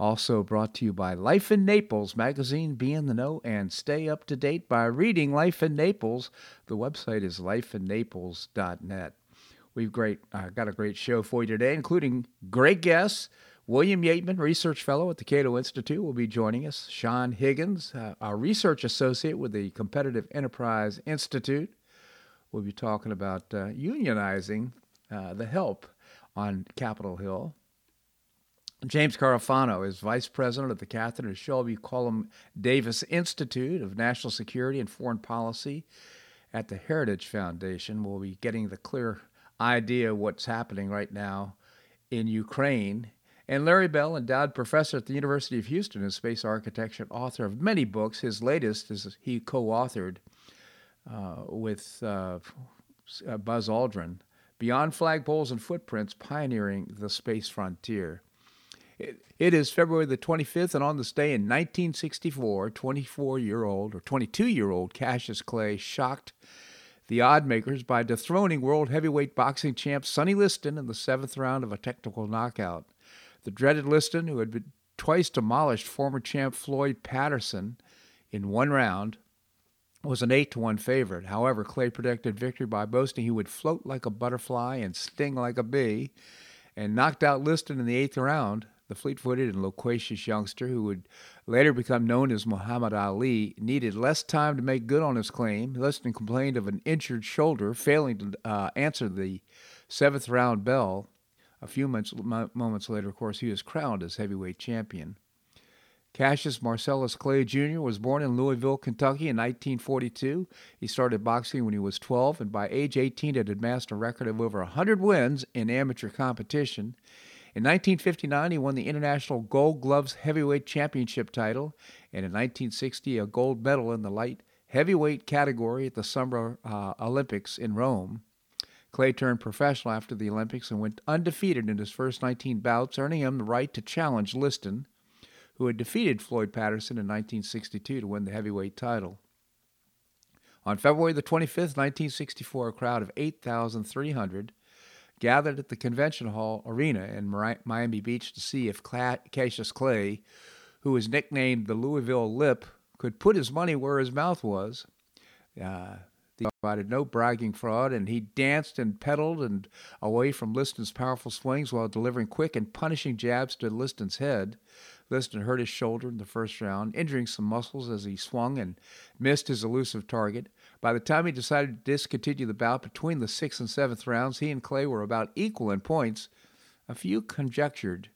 Also brought to you by Life in Naples magazine. Be in the know and stay up to date by reading Life in Naples. The website is lifeinnaples.net. We've great uh, got a great show for you today, including great guests. William Yeatman, research fellow at the Cato Institute, will be joining us. Sean Higgins, uh, our research associate with the Competitive Enterprise Institute, will be talking about uh, unionizing uh, the help on Capitol Hill. James Carafano is vice president of the Catherine Shelby Cullom Davis Institute of National Security and Foreign Policy at the Heritage Foundation. We'll be getting the clear idea of what's happening right now in Ukraine. And Larry Bell, endowed professor at the University of Houston in space architecture and author of many books. His latest is he co authored uh, with uh, Buzz Aldrin Beyond Flagpoles and Footprints Pioneering the Space Frontier. It is February the 25th, and on this day in 1964, 24 year old or 22 year old Cassius Clay shocked the odd makers by dethroning world heavyweight boxing champ Sonny Liston in the seventh round of a technical knockout. The dreaded Liston, who had been twice demolished former champ Floyd Patterson in one round, was an 8 to 1 favorite. However, Clay predicted victory by boasting he would float like a butterfly and sting like a bee, and knocked out Liston in the eighth round. The fleet footed and loquacious youngster, who would later become known as Muhammad Ali, needed less time to make good on his claim. Liston complained of an injured shoulder, failing to uh, answer the seventh round bell. A few months, moments later, of course, he was crowned as heavyweight champion. Cassius Marcellus Clay Jr. was born in Louisville, Kentucky in 1942. He started boxing when he was 12 and by age 18 had amassed a record of over 100 wins in amateur competition. In 1959, he won the International Gold Gloves Heavyweight Championship title, and in 1960, a gold medal in the light heavyweight category at the Summer uh, Olympics in Rome. Clay turned professional after the Olympics and went undefeated in his first 19 bouts, earning him the right to challenge Liston, who had defeated Floyd Patterson in 1962 to win the heavyweight title. On February the 25th, 1964, a crowd of 8,300 gathered at the Convention Hall Arena in Miami Beach to see if Cassius Clay, who was nicknamed the Louisville Lip, could put his money where his mouth was. Uh, he provided no bragging fraud, and he danced and pedaled and away from Liston's powerful swings while delivering quick and punishing jabs to Liston's head. Liston hurt his shoulder in the first round, injuring some muscles as he swung and missed his elusive target. By the time he decided to discontinue the bout between the sixth and seventh rounds, he and Clay were about equal in points. A few conjectured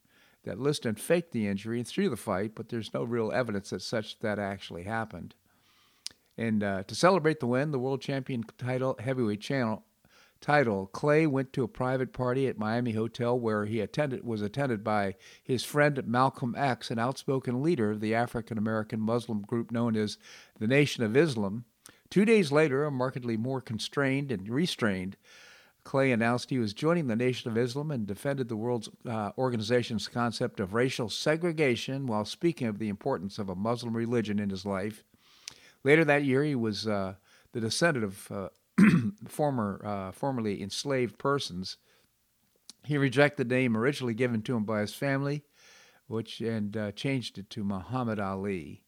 that Liston faked the injury and threw the fight, but there's no real evidence that such that actually happened. And uh, to celebrate the win, the world champion title heavyweight channel title, Clay went to a private party at Miami Hotel where he attended was attended by his friend Malcolm X, an outspoken leader of the African American Muslim group known as the Nation of Islam. Two days later, markedly more constrained and restrained, Clay announced he was joining the Nation of Islam and defended the world uh, organization's concept of racial segregation while speaking of the importance of a Muslim religion in his life. Later that year, he was uh, the descendant of uh, former, uh, formerly enslaved persons. He rejected the name originally given to him by his family, which and uh, changed it to Muhammad Ali.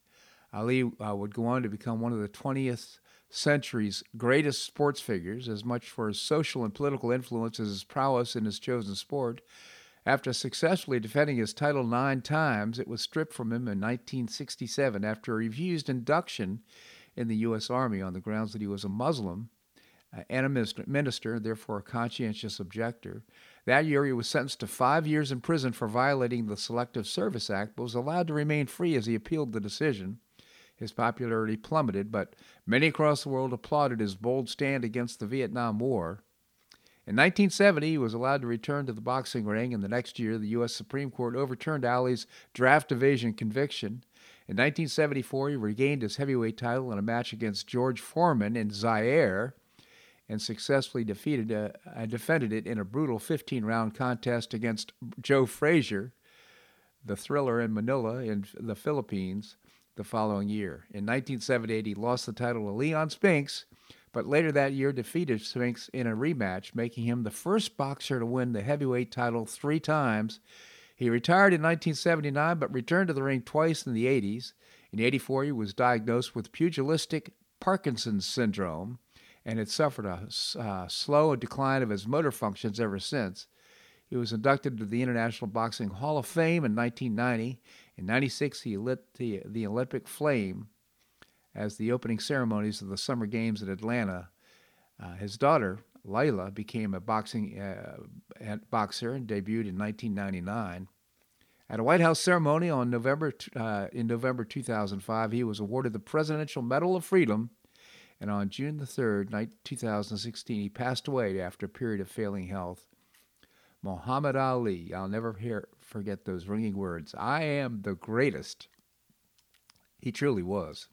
Ali uh, would go on to become one of the 20th century's greatest sports figures, as much for his social and political influence as his prowess in his chosen sport. After successfully defending his title nine times, it was stripped from him in 1967 after a refused induction in the U.S. Army on the grounds that he was a Muslim uh, and a minister, minister, therefore a conscientious objector. That year, he was sentenced to five years in prison for violating the Selective Service Act, but was allowed to remain free as he appealed the decision. His popularity plummeted, but many across the world applauded his bold stand against the Vietnam War. In 1970, he was allowed to return to the boxing ring, and the next year, the U.S. Supreme Court overturned Ali's draft evasion conviction. In 1974, he regained his heavyweight title in a match against George Foreman in Zaire and successfully defeated uh, defended it in a brutal 15 round contest against Joe Frazier, the thriller in Manila in the Philippines the following year. In 1978, he lost the title to Leon Spinks but later that year defeated Spinks in a rematch, making him the first boxer to win the heavyweight title three times. He retired in 1979 but returned to the ring twice in the 80s. In 84, he was diagnosed with pugilistic Parkinson's syndrome and had suffered a uh, slow decline of his motor functions ever since. He was inducted to the International Boxing Hall of Fame in 1990. In 96, he lit the, the Olympic flame as the opening ceremonies of the Summer Games in Atlanta. Uh, his daughter, Laila, became a boxing uh, boxer and debuted in 1999. At a White House ceremony on November uh, in November 2005, he was awarded the Presidential Medal of Freedom, and on June the 3rd, 2016, he passed away after a period of failing health. Muhammad Ali, I'll never hear, forget those ringing words. I am the greatest. He truly was.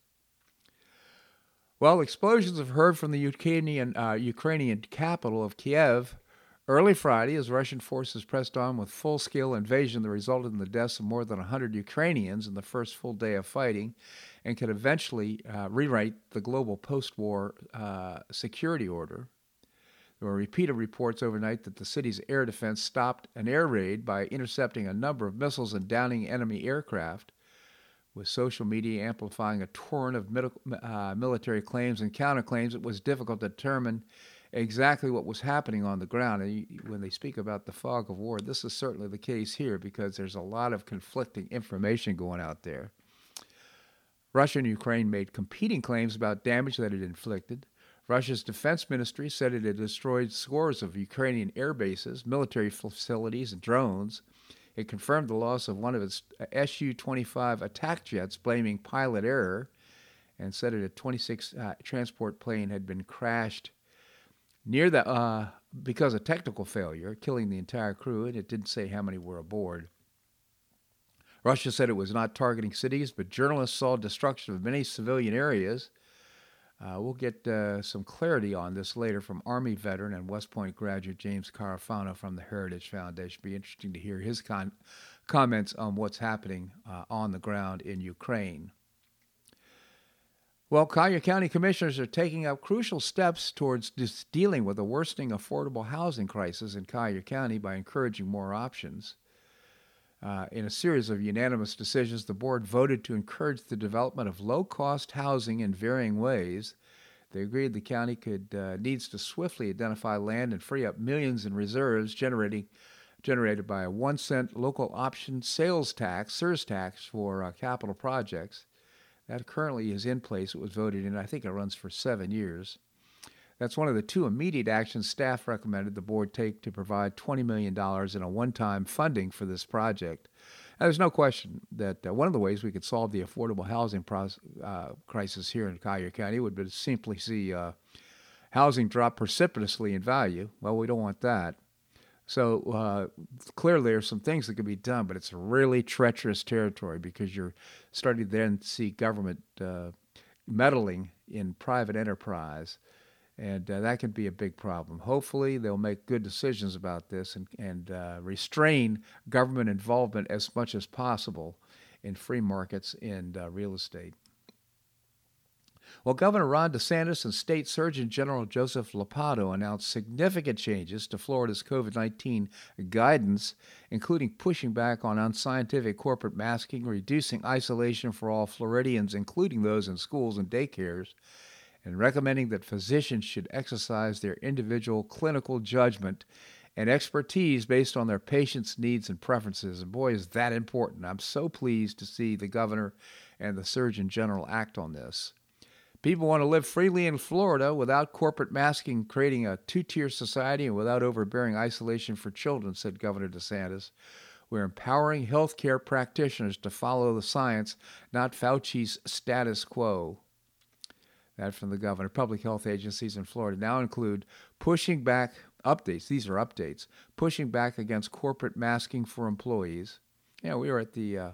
Well, explosions have heard from the Ukrainian, uh, Ukrainian capital of Kiev early Friday as Russian forces pressed on with full scale invasion that resulted in the deaths of more than 100 Ukrainians in the first full day of fighting and could eventually uh, rewrite the global post war uh, security order. There were repeated reports overnight that the city's air defense stopped an air raid by intercepting a number of missiles and downing enemy aircraft with social media amplifying a torrent of uh, military claims and counterclaims, it was difficult to determine exactly what was happening on the ground. And when they speak about the fog of war, this is certainly the case here because there's a lot of conflicting information going out there. Russia and Ukraine made competing claims about damage that it inflicted. Russia's defense ministry said it had destroyed scores of Ukrainian air bases, military facilities, and drones. It confirmed the loss of one of its Su 25 attack jets, blaming pilot error, and said that a 26 uh, transport plane had been crashed near the uh, because of technical failure, killing the entire crew, and it didn't say how many were aboard. Russia said it was not targeting cities, but journalists saw destruction of many civilian areas uh, we'll get uh, some clarity on this later from Army veteran and West Point graduate James Carafano from the Heritage Foundation. Be interesting to hear his con- comments on what's happening uh, on the ground in Ukraine. Well, Collier County commissioners are taking up crucial steps towards dealing with the worsening affordable housing crisis in Collier County by encouraging more options. Uh, in a series of unanimous decisions, the board voted to encourage the development of low-cost housing in varying ways. They agreed the county could uh, needs to swiftly identify land and free up millions in reserves generating generated by a one cent local option sales tax, SERS tax, for uh, capital projects. That currently is in place. It was voted in. I think it runs for seven years. That's one of the two immediate actions staff recommended the board take to provide $20 million in a one time funding for this project. Now, there's no question that uh, one of the ways we could solve the affordable housing pros- uh, crisis here in Collier County would be to simply see uh, housing drop precipitously in value. Well, we don't want that. So uh, clearly, there's some things that could be done, but it's really treacherous territory because you're starting to then see government uh, meddling in private enterprise and uh, that can be a big problem. Hopefully, they'll make good decisions about this and, and uh, restrain government involvement as much as possible in free markets and uh, real estate. Well, Governor Ron DeSantis and State Surgeon General Joseph Ladapo announced significant changes to Florida's COVID 19 guidance, including pushing back on unscientific corporate masking, reducing isolation for all Floridians, including those in schools and daycares, and recommending that physicians should exercise their individual clinical judgment and expertise based on their patients' needs and preferences. And boy, is that important. I'm so pleased to see the governor and the Surgeon General act on this. People want to live freely in Florida without corporate masking, creating a two tier society, and without overbearing isolation for children, said Governor DeSantis. We're empowering healthcare practitioners to follow the science, not Fauci's status quo. That from the governor. Public health agencies in Florida now include pushing back updates. These are updates pushing back against corporate masking for employees. You know, we were at the uh,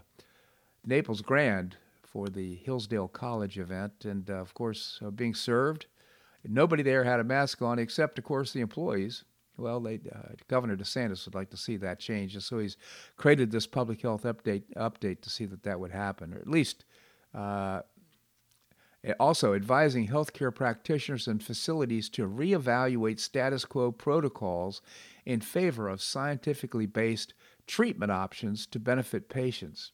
Naples Grand for the Hillsdale College event, and uh, of course, uh, being served. Nobody there had a mask on except, of course, the employees. Well, they, uh, Governor DeSantis would like to see that change, and so he's created this public health update update to see that that would happen, or at least uh, also advising healthcare practitioners and facilities to reevaluate status quo protocols in favor of scientifically based treatment options to benefit patients.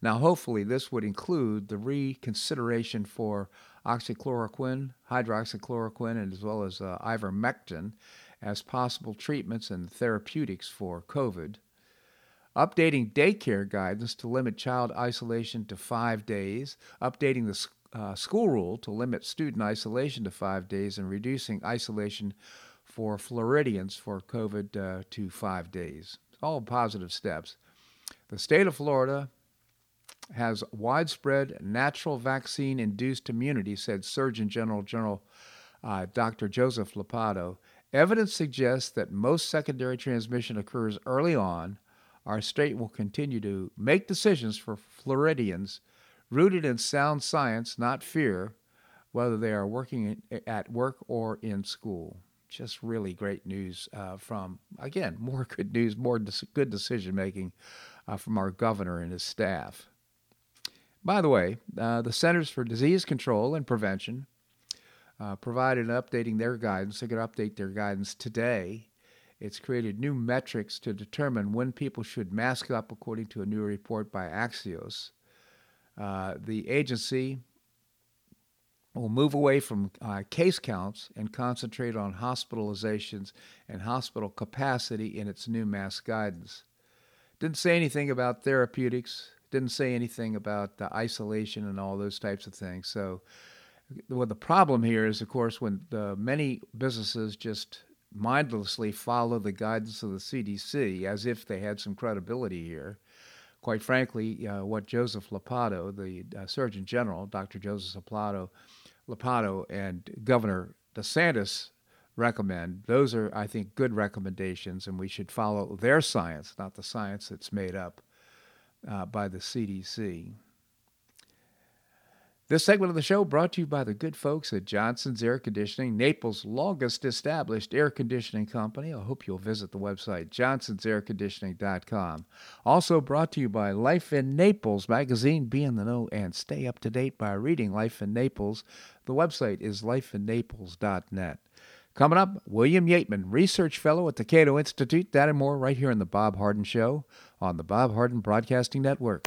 Now, hopefully, this would include the reconsideration for oxychloroquine, hydroxychloroquine, and as well as uh, ivermectin as possible treatments and therapeutics for COVID. Updating daycare guidance to limit child isolation to five days, updating the uh, school rule to limit student isolation to five days, and reducing isolation for Floridians for COVID uh, to five days. All positive steps. The state of Florida has widespread natural vaccine induced immunity, said Surgeon General General uh, Dr. Joseph Ladapo. Evidence suggests that most secondary transmission occurs early on. Our state will continue to make decisions for Floridians rooted in sound science, not fear, whether they are working at work or in school. Just really great news uh, from, again, more good news, more good decision making uh, from our governor and his staff. By the way, uh, the Centers for Disease Control and Prevention uh, provided updating their guidance. They could update their guidance today. It's created new metrics to determine when people should mask up, according to a new report by Axios. Uh, the agency will move away from uh, case counts and concentrate on hospitalizations and hospital capacity in its new mask guidance. Didn't say anything about therapeutics, didn't say anything about the isolation and all those types of things. So, well, the problem here is, of course, when many businesses just mindlessly follow the guidance of the CDC as if they had some credibility here. Quite frankly, uh, what Joseph Ladapo, the uh, Surgeon General, Dr. Joseph Ladapo, Ladapo, and Governor DeSantis recommend, those are, I think, good recommendations, and we should follow their science, not the science that's made up uh, by the CDC. This segment of the show brought to you by the good folks at Johnson's Air Conditioning, Naples' longest established air conditioning company. I hope you'll visit the website, johnsonsairconditioning.com. Also brought to you by Life in Naples magazine. Be in the know and stay up to date by reading Life in Naples. The website is lifeinnaples.net. Coming up, William Yeatman, Research Fellow at the Cato Institute. That and more right here in The Bob Harden Show on the Bob Harden Broadcasting Network.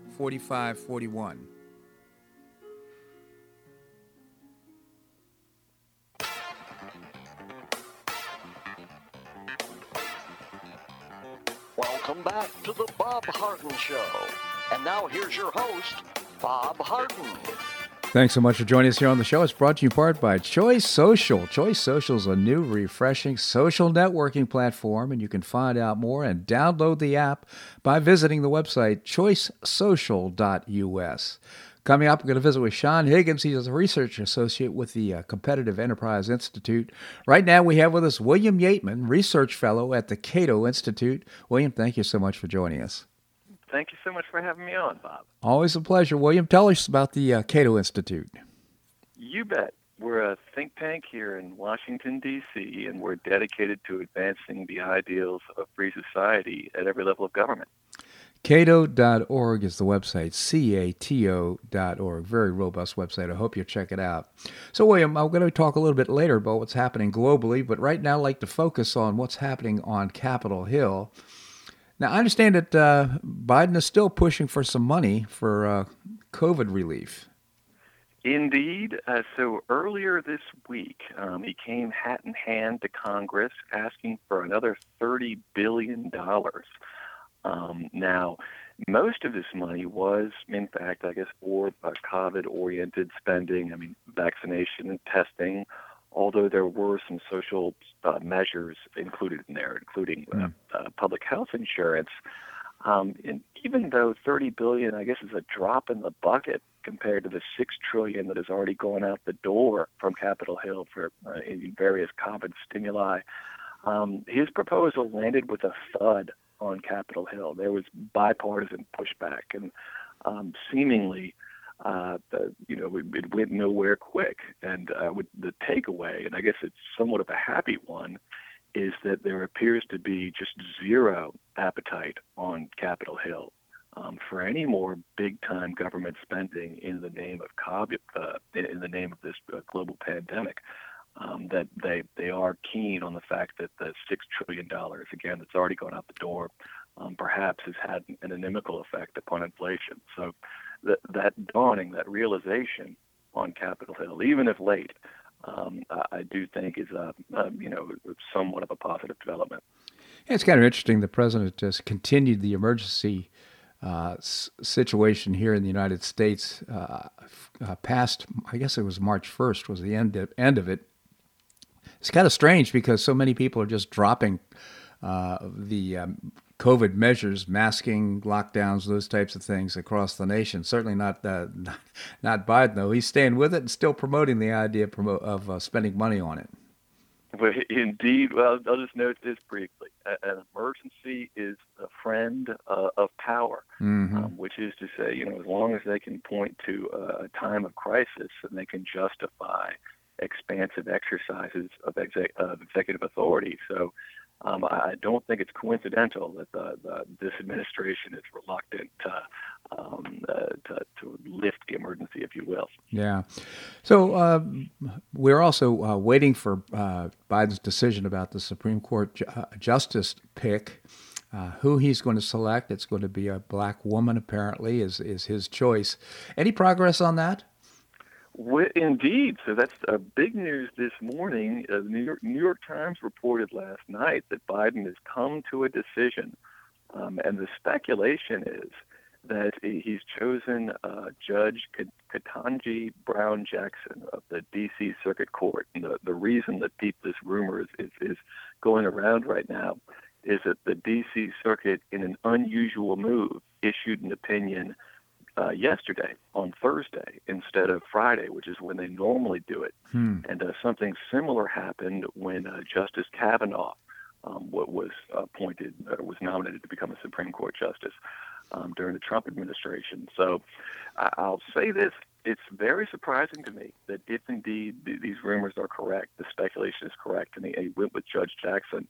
4541. Welcome back to the Bob Harden Show. And now here's your host, Bob Harden. Thanks so much for joining us here on the show. It's brought to you in part by Choice Social. Choice Social is a new, refreshing social networking platform, and you can find out more and download the app by visiting the website choicesocial.us. Coming up, we're going to visit with Sean Higgins. He's a research associate with the uh, Competitive Enterprise Institute. Right now, we have with us William Yeatman, research fellow at the Cato Institute. William, thank you so much for joining us. Thank you so much for having me on, Bob. Always a pleasure. William, tell us about the uh, Cato Institute. You bet. We're a think tank here in Washington, D.C., and we're dedicated to advancing the ideals of a free society at every level of government. Cato.org is the website, C-A-T-O.org. Very robust website. I hope you check it out. So, William, I'm going to talk a little bit later about what's happening globally, but right now I'd like to focus on what's happening on Capitol Hill. Now, I understand that uh, Biden is still pushing for some money for uh, COVID relief. Indeed. Uh, so earlier this week, um, he came hat in hand to Congress asking for another $30 billion um, now, most of this money was, in fact, I guess, for uh, COVID oriented spending. I mean, vaccination and testing, although there were some social uh, measures included in there, including uh, mm. uh, public health insurance. Um, and even though 30 billion, I guess, is a drop in the bucket compared to the six trillion that has already gone out the door from Capitol Hill for uh, in various COVID stimuli, um, his proposal landed with a thud on Capitol Hill. There was bipartisan pushback, and um, seemingly, uh, the, you know, it, it, went nowhere quick. And uh, with the takeaway, and I guess it's somewhat of a happy one, is that there appears to be just zero appetite on Capitol Hill um, for any more big-time government spending in the name of COVID, uh, in the name of this uh, global pandemic um, that they they are keen on the fact that the six trillion dollars again that's already gone out the door um, perhaps has had an inimical effect upon inflation. So that that dawning, that realization on Capitol Hill, even if late, um, I, I, do think is a, a, you know somewhat of a positive development. Yeah, it's kind of interesting. The president just continued the emergency. Uh, situation here in the United States uh, uh, past, I guess it was March 1st was the end of, end of it, it's kind of strange because so many people are just dropping uh, the um, COVID measures, masking, lockdowns, those types of things across the nation. Certainly not uh, not Biden though. He's staying with it and still promoting the idea of, of uh, spending money on it. Well, indeed. Well, I'll just note this briefly. An emergency is a friend uh, of power, mm-hmm. um, which is to say, you know, as long as they can point to a time of crisis and they can justify expansive exercises of, exec- of executive authority. So um, I don't think it's coincidental that the, the, this administration is reluctant to, um, uh, to, to, lift the emergency, if you will. Yeah. So uh, we're also uh, waiting for uh, Biden's decision about the Supreme Court ju- uh, justice pick. Uh, who he's going to select? It's going to be a black woman, apparently, is is his choice. Any progress on that? Indeed. So that's a big news this morning. Uh, the New York, New York Times reported last night that Biden has come to a decision. Um, and the speculation is that he's chosen uh, Judge Ketanji Brown Jackson of the D.C. Circuit Court. And the, the reason that this rumor is, is, is going around right now is that the D.C. Circuit, in an unusual move, issued an opinion uh, yesterday on Thursday instead of Friday, which is when they normally do it. Hmm. And uh, something similar happened when uh, Justice Kavanaugh um, was appointed, uh, was nominated to become a Supreme Court justice. um, during the Trump administration. So I'll say this it's very surprising to me that if indeed these rumors are correct, the speculation is correct, and he went with Judge Jackson,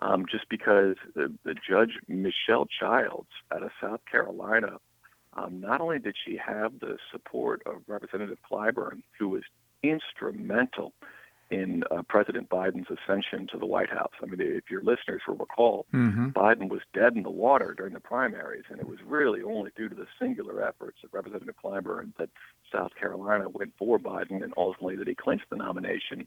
um, just because the, the judge Michelle Childs out of South Carolina, um, not only did she have the support of Representative Clyburn, who was instrumental in uh, President Biden's ascension to the White House. I mean, if your listeners will recall, mm-hmm. Biden was dead in the water during the primaries, and it was really only due to the singular efforts of Representative Clyburn that South Carolina went for Biden, and ultimately that he clinched the nomination.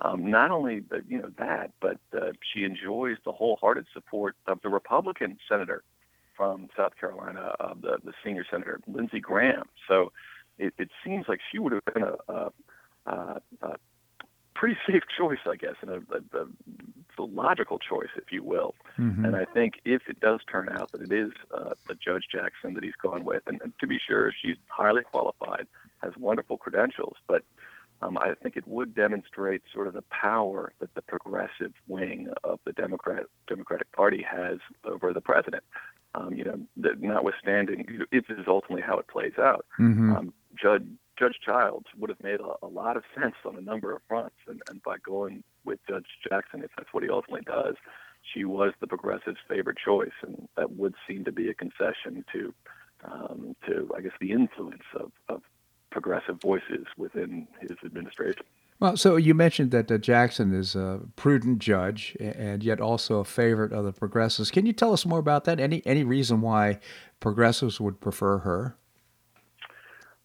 Um, not only you know that, but uh, she enjoys the wholehearted support of the Republican senator from South Carolina, uh, the the senior senator Lindsey Graham. So it, it seems like she would have been a, a, a, a pretty safe choice, I guess, and a, a, a logical choice, if you will. Mm-hmm. And I think if it does turn out that it is uh, the Judge Jackson that he's gone with, and, and to be sure, she's highly qualified, has wonderful credentials, but um, I think it would demonstrate sort of the power that the progressive wing of the Democrat Democratic Party has over the president. Um, you know, that notwithstanding, if this is ultimately how it plays out, mm-hmm. um, Judge Judge Childs would have made a, a lot of sense on a number of fronts, and, and by going with Judge Jackson, if that's what he ultimately does, she was the progressive's favorite choice, and that would seem to be a concession to, um, to I guess, the influence of, of progressive voices within his administration. Well, so you mentioned that uh, Jackson is a prudent judge and yet also a favorite of the progressives. Can you tell us more about that? Any any reason why progressives would prefer her?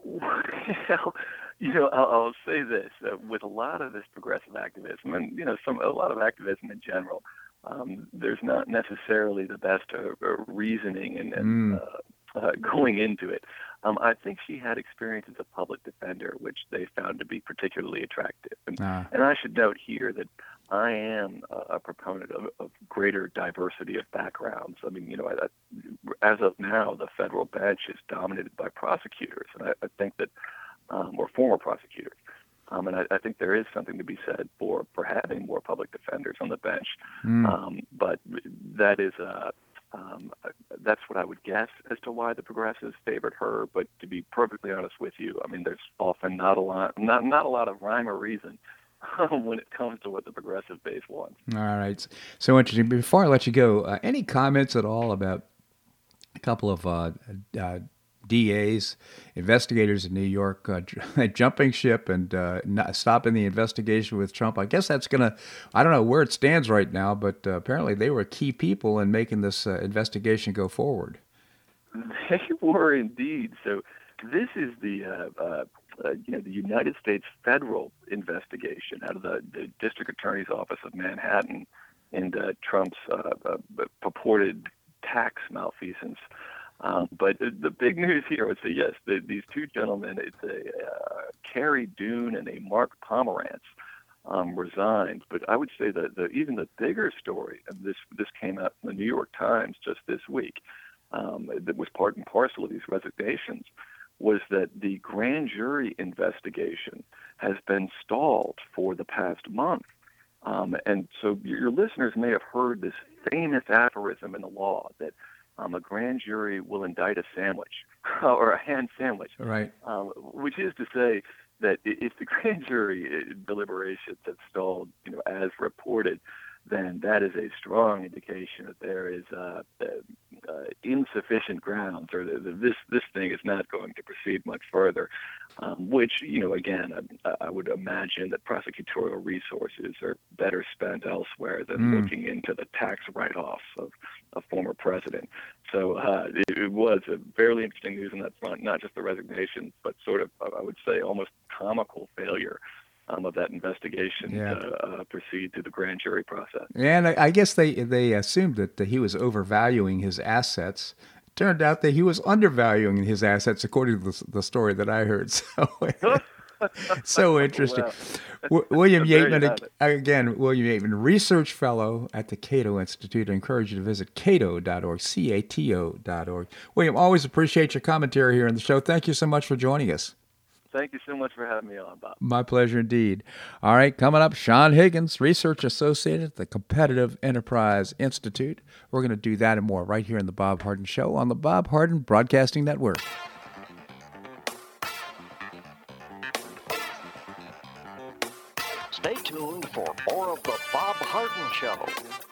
Well, you know, I'll, I'll say this: uh, with a lot of this progressive activism, and you know, some a lot of activism in general, um, there's not necessarily the best uh, uh reasoning and, and mm. uh, uh, going into it. Um, I think she had experience as a public defender, which they found to be particularly attractive. And, ah. and I should note here that I am a, a proponent of, of, greater diversity of backgrounds. I mean, you know, I, I, as of now, the federal bench is dominated by prosecutors, and I, I think that, um, or former prosecutors. Um, and I, I, think there is something to be said for, for having more public defenders on the bench. Mm. Um, but that is a, um, that's what I would guess as to why the progressives favored her. But to be perfectly honest with you, I mean, there's often not a lot, not not a lot of rhyme or reason when it comes to what the progressive base wants. All right, so interesting. Before I let you go, uh, any comments at all about a couple of uh, uh, DAs, investigators in New York, uh, jumping ship and uh, stopping the investigation with Trump. I guess that's going to, I don't know where it stands right now, but uh, apparently they were key people in making this uh, investigation go forward. They were indeed. So this is the, uh, uh, you know, the United States federal investigation out of the, the District Attorney's Office of Manhattan into Trump's purported tax malfeasance. Um, but the, the, big news here was that yes, the, these two gentlemen, it's a uh, Carey Dunne and a Mark Pomerantz, um, resigned. But I would say that the, even the bigger story, and this this came out in the New York Times just this week, um, that was part and parcel of these resignations, was that the grand jury investigation has been stalled for the past month. Um, and so your listeners may have heard this famous aphorism in the law that um, a grand jury will indict a sandwich or a hand sandwich. Right. Um, which is to say that if the grand jury uh, deliberations have stalled, you know, as reported, then that is a strong indication that there is uh, uh, uh, insufficient grounds, or that this this thing is not going to proceed much further. Um, which, you know, again, I, I, would imagine that prosecutorial resources are better spent elsewhere than mm. looking into the tax write-offs of a former president. So uh, it, it, was a fairly interesting news on that front, not just the resignation, but sort of, I would say, almost comical failure um, of that investigation yeah. to uh, proceed to the grand jury process. And I, I guess they they assumed that, that he was overvaluing his assets. turned out that he was undervaluing his assets, according to the, the story that I heard. So. so interesting. William Yeatman, again, William Yeatman, research fellow at the Cato Institute. I encourage you to visit cato.org, C A T O.org. William, always appreciate your commentary here on the show. Thank you so much for joining us. Thank you so much for having me on, Bob. My pleasure indeed. All right, coming up, Sean Higgins, Research Associate at the Competitive Enterprise Institute. We're going to do that and more right here in the Bob Harden Show on the Bob Harden Broadcasting Network. Stay tuned for more of the Bob Harden Show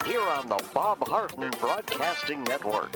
here on the Bob Harden Broadcasting Network.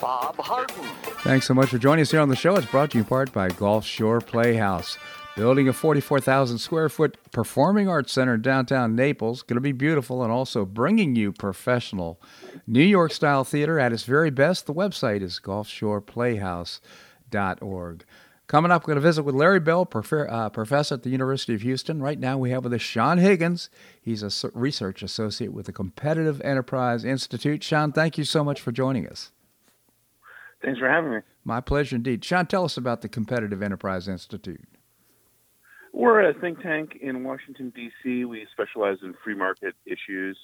Bob Harden. Thanks so much for joining us here on the show. It's brought to you in part by Gulf Shore Playhouse. Building a 44,000 square foot performing arts center in downtown Naples. Going to be beautiful and also bringing you professional New York style theater at its very best. The website is gulfshoreplayhouse.org. Coming up, we're going to visit with Larry Bell, uh, professor at the University of Houston. Right now, we have with us Sean Higgins. He's a research associate with the Competitive Enterprise Institute. Sean, thank you so much for joining us. Thanks for having me. My pleasure indeed. Sean, tell us about the Competitive Enterprise Institute. We're a think tank in Washington, D.C. We specialize in free market issues,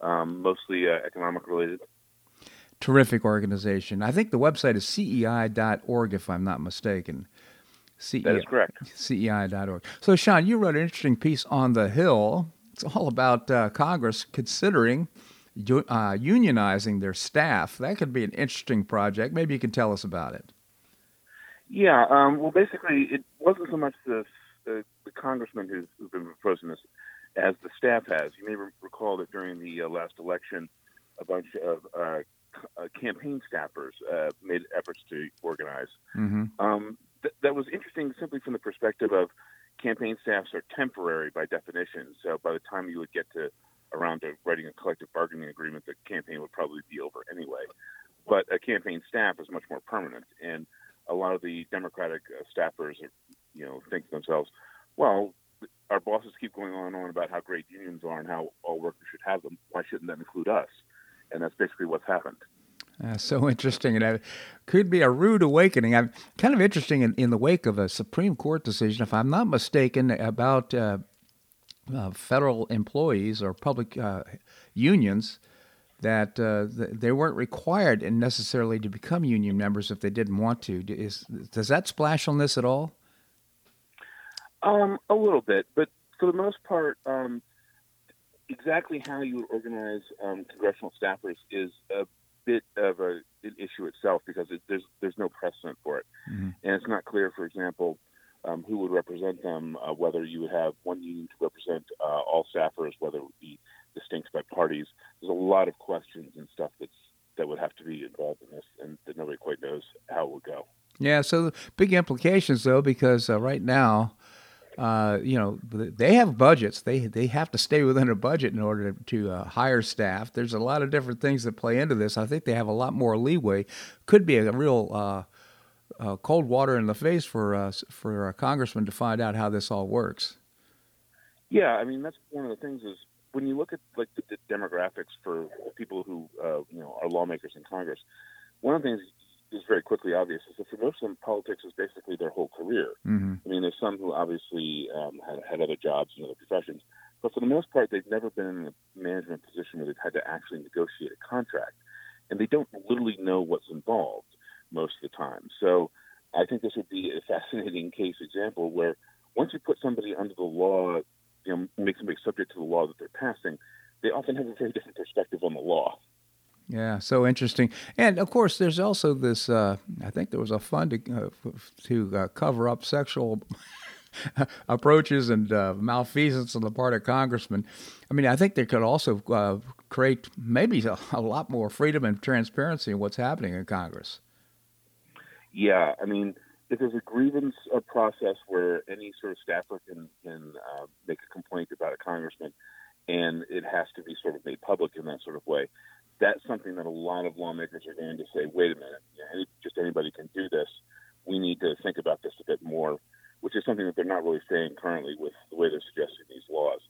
um, mostly uh, economic related. Terrific organization. I think the website is cei.org, if I'm not mistaken. CEI, that is correct. CEI.org. So, Sean, you wrote an interesting piece on the Hill. It's all about uh, Congress considering uh, unionizing their staff. That could be an interesting project. Maybe you can tell us about it. Yeah. Um, well, basically, it wasn't so much the, the, the congressman who's, who's, been proposing this as the staff has. You may re- recall that during the uh, last election, a bunch of uh, c- uh, campaign staffers uh, made efforts to organize. Mm-hmm. Um, th- that was interesting simply from the perspective of campaign staffs are temporary by definition. So by the time you would get to around to writing a collective bargaining agreement, the campaign would probably be over anyway. But a campaign staff is much more permanent, and a lot of the Democratic uh, staffers, are, you know, think to themselves, well, our bosses keep going on and on about how great unions are and how all workers should have them. Why shouldn't that include us? And that's basically what's happened. Uh, so interesting, and it could be a rude awakening. I'm kind of interesting in, in the wake of a Supreme Court decision, if I'm not mistaken, about uh, uh, federal employees or public uh, unions that uh, they weren't required and necessarily to become union members if they didn't want to. Is, does that splash on this at all? Um, a little bit, but for the most part, um, exactly how you would organize um, congressional staffers is a bit of a, an issue itself because it, there's there's no precedent for it, mm-hmm. and it's not clear, for example, um, who would represent them, uh, whether you would have one union to represent uh, all staffers, whether it would be distinct by parties. There's a lot of questions and stuff that's that would have to be involved in this, and that nobody quite knows how it would go. Yeah, so big implications though, because uh, right now, uh, you know, they have budgets. They they have to stay within a budget in order to, uh, hire staff. There's a lot of different things that play into this. I think they have a lot more leeway. Could be a real uh, uh, cold water in the face for us for a congressman to find out how this all works. Yeah, I mean that's one of the things is when you look at like the, the demographics for people who uh, you know are lawmakers in Congress, one of the things is very quickly obvious is that for most of them, politics is basically their whole career. Mm-hmm. I mean, there's some who obviously um, had, had other jobs and other professions, but for the most part, they've never been in a management position where they've had to actually negotiate a contract, and they don't literally know what's involved most of the time. So, I think this would be a fascinating case example where once you put somebody under the law, you know, make somebody subject to the law that they're passing, they often have a very different perspective on the law. Yeah, so interesting. And of course, there's also this. Uh, I think there was a fund to uh, to uh, cover up sexual approaches and uh, malfeasance on the part of congressmen. I mean, I think they could also uh, create maybe a, a, lot more freedom and transparency in what's happening in Congress. Yeah, I mean, if there's a grievance process where any sort of staffer can can uh, make a complaint about a congressman, and it has to be sort of made public in that sort of way that's something that a lot of lawmakers are going to say, wait a minute, you know, just anybody can do this. We need to think about this a bit more, which is something that they're not really saying currently with the way they're suggesting these laws.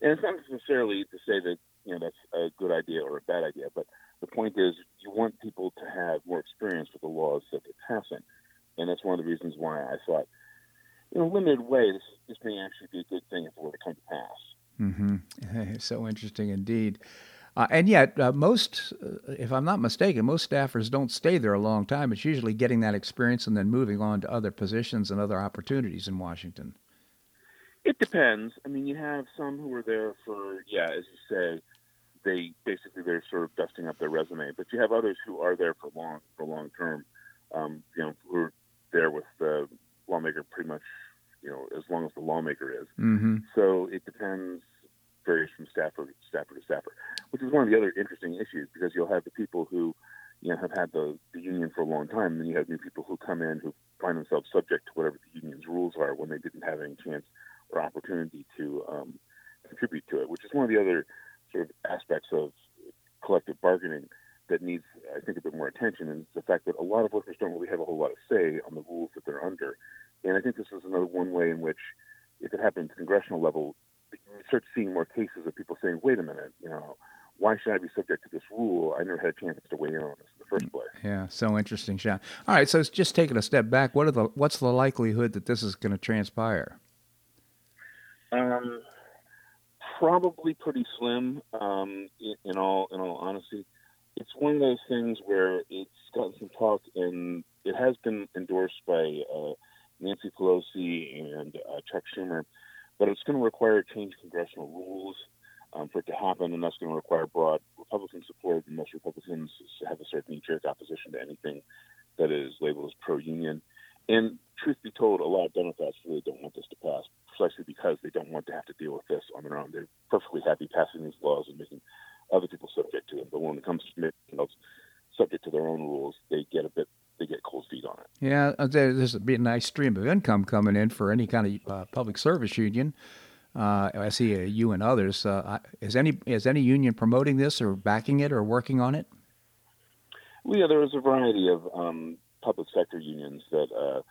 And it's not necessarily to say that you know that's a good idea or a bad idea, but the point is you want people to have more experience with the laws that they're passing, and that's one of the reasons why I thought, in a limited way, this this may actually be a good thing if it were to come to pass. Mm-hmm. so interesting indeed. Uh, and yet, uh, most, uh, if I'm not mistaken, most staffers don't stay there a long time. It's usually getting that experience and then moving on to other positions and other opportunities in Washington. It depends. I mean, you have some who are there for, yeah, as you say, they basically they're sort of dusting up their resume. But you have others who are there for long, for long term. Um, you know, who are there with the lawmaker pretty much, you know, as long as the lawmaker is. Mm-hmm. So it depends varies from staffer, staffer to staffer, which is one of the other interesting issues because you'll have the people who, you know, have had the, the union for a long time, and then you have new people who come in who find themselves subject to whatever the union's rules are when they didn't have any chance or opportunity to um, contribute to it, which is one of the other sort of aspects of collective bargaining that needs, I think, a bit more attention, and the fact that a lot of workers don't really have a whole lot of say on the rules that they're under. And I think this is another one way in which, if it happened at the congressional level, you start seeing more cases of people saying, "Wait a minute, you know, why should I be subject to this rule? I never had a chance to weigh in on this in the first place." Yeah, so interesting, Sean. All right, so just taking a step back, what are the what's the likelihood that this is going to transpire? Um, probably pretty slim. Um, in, in all in all honesty, it's one of those things where it's gotten some talk and it has been endorsed by uh, Nancy Pelosi and uh, Chuck Schumer but it's going to require a change congressional rules um, for it to happen, and that's going to require broad Republican support. And most Republicans have a certain knee-jerk opposition to anything that is labeled as pro-union. And truth be told, a lot of Democrats really don't want this to pass, precisely because they don't want to have to deal with this on their own. They're perfectly happy passing these laws and making other people subject to them. But when it comes to making those subject to their own rules, they get a bit they get cold feet on it. Yeah, uh, there's be a nice stream of income coming in for any kind of uh, public service union. Uh, I see uh, you and others. Uh, is any is any union promoting this or backing it or working on it? Well, yeah, there is a variety of um, public sector unions that uh,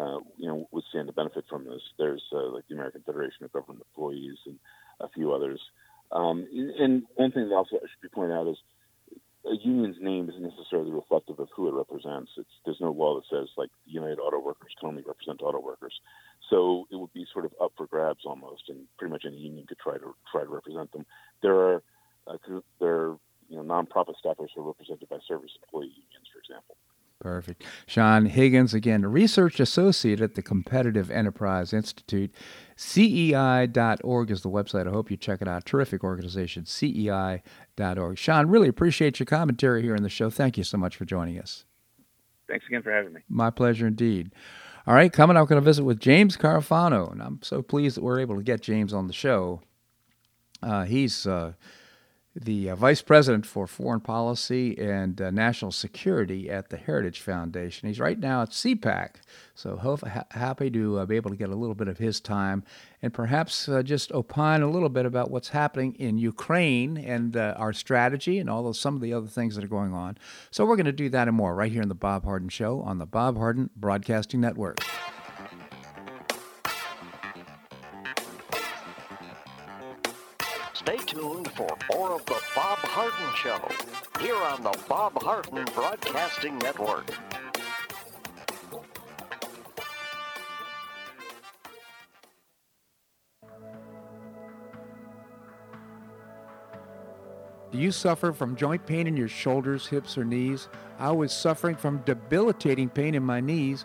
uh, you know would stand to benefit from this. There's like the American Federation of Government Employees and a few others. Um, and one thing that also should be pointed out is a union's name isn't necessarily reflective of who it represents. It's, there's no law that says like the United Auto Workers can only represent auto workers. So it would be sort of up for grabs almost, and pretty much any union could try to try to represent them. There are uh, there are you know nonprofit staffers who are represented by service employee unions, for example. Perfect. Sean Higgins, again, research associate at the Competitive Enterprise Institute. CEI.org is the website. I hope you check it out. Terrific organization, CEI.org. Sean, really appreciate your commentary here on the show. Thank you so much for joining us. Thanks again for having me. My pleasure indeed. All right, coming up, we're going to visit with James Carafano, and I'm so pleased that we're able to get James on the show. Uh, he's uh, the uh, Vice President for Foreign Policy and uh, National Security at the Heritage Foundation. He's right now at CPAC, so ha- happy to uh, be able to get a little bit of his time and perhaps uh, just opine a little bit about what's happening in Ukraine and uh, our strategy and all of some of the other things that are going on. So we're going to do that and more right here in the Bob Harden Show on the Bob Harden Broadcasting Network. For more of the Bob Harden Show here on the Bob Harden Broadcasting Network. Do you suffer from joint pain in your shoulders, hips, or knees? I was suffering from debilitating pain in my knees.